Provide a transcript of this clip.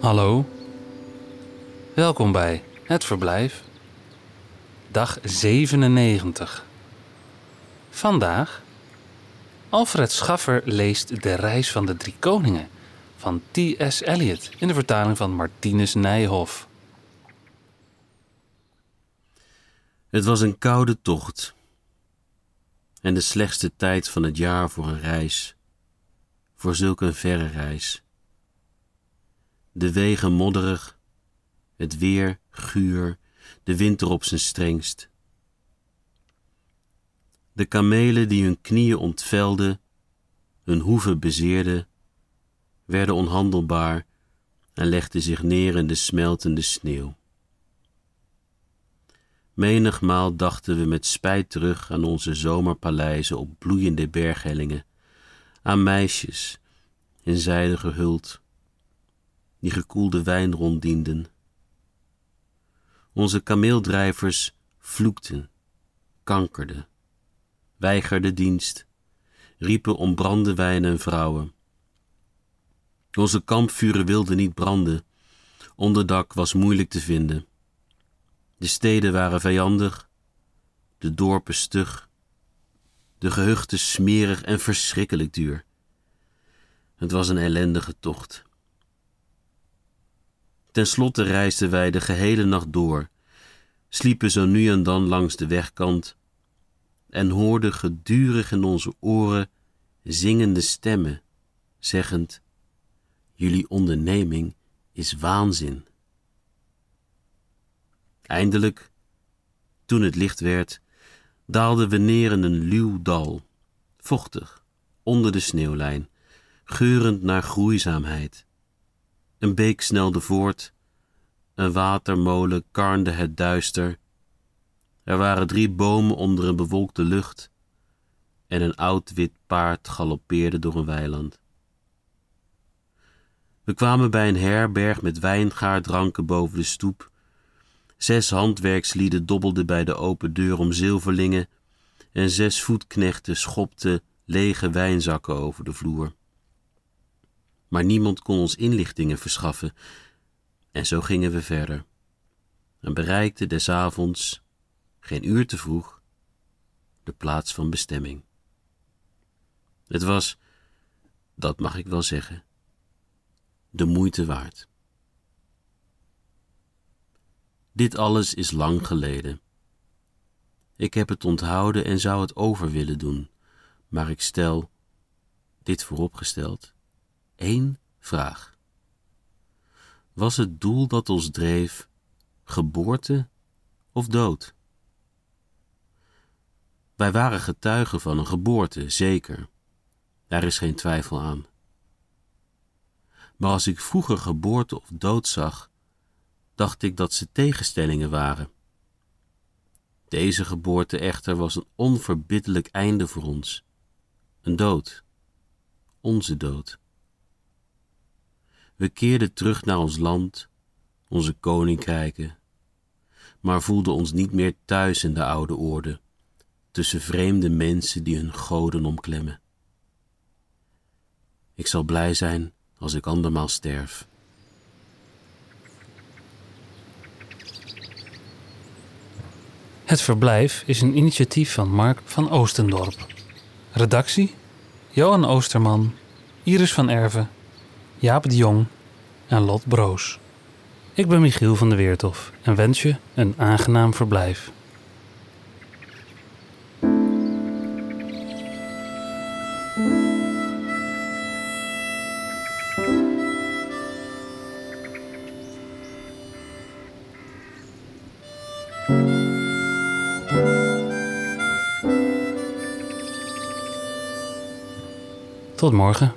Hallo. Welkom bij Het Verblijf. Dag 97. Vandaag. Alfred Schaffer leest De Reis van de Drie Koningen van T.S. Eliot in de vertaling van Martinus Nijhoff. Het was een koude tocht en de slechtste tijd van het jaar voor een reis, voor zulk een verre reis. De wegen modderig, het weer guur, de winter op zijn strengst. De kamelen die hun knieën ontvelden, hun hoeven bezeerden, werden onhandelbaar en legden zich neer in de smeltende sneeuw. Menigmaal dachten we met spijt terug aan onze zomerpaleizen op bloeiende berghellingen, aan meisjes in zijde gehuld, die gekoelde wijn ronddienden. Onze kameeldrijvers vloekten, kankerden, weigerden dienst, riepen om brandewijn en vrouwen. Onze kampvuren wilden niet branden, onderdak was moeilijk te vinden. De steden waren vijandig, de dorpen stug, de gehuchten smerig en verschrikkelijk duur. Het was een ellendige tocht. Ten slotte reisden wij de gehele nacht door, sliepen zo nu en dan langs de wegkant en hoorden gedurig in onze oren zingende stemmen, zeggend: Jullie onderneming is waanzin. Eindelijk, toen het licht werd, daalden we neer in een luw dal, vochtig, onder de sneeuwlijn, geurend naar groeizaamheid. Een beek snelde voort, een watermolen karnde het duister. Er waren drie bomen onder een bewolkte lucht en een oud wit paard galoppeerde door een weiland. We kwamen bij een herberg met wijngaardranken boven de stoep Zes handwerkslieden dobbelden bij de open deur om zilverlingen en zes voetknechten schopten lege wijnzakken over de vloer. Maar niemand kon ons inlichtingen verschaffen en zo gingen we verder en bereikten des avonds, geen uur te vroeg, de plaats van bestemming. Het was, dat mag ik wel zeggen, de moeite waard. Dit alles is lang geleden. Ik heb het onthouden en zou het over willen doen, maar ik stel, dit vooropgesteld, één vraag. Was het doel dat ons dreef geboorte of dood? Wij waren getuigen van een geboorte, zeker. Daar is geen twijfel aan. Maar als ik vroeger geboorte of dood zag, dacht ik dat ze tegenstellingen waren. Deze geboorte echter was een onverbiddelijk einde voor ons. Een dood. Onze dood. We keerden terug naar ons land, onze koninkrijken, maar voelden ons niet meer thuis in de oude orde, tussen vreemde mensen die hun goden omklemmen. Ik zal blij zijn als ik andermaal sterf. Het Verblijf is een initiatief van Mark van Oostendorp. Redactie: Johan Oosterman, Iris van Erven, Jaap de Jong en Lot Broos. Ik ben Michiel van der Weertof en wens je een aangenaam verblijf. Tot morgen.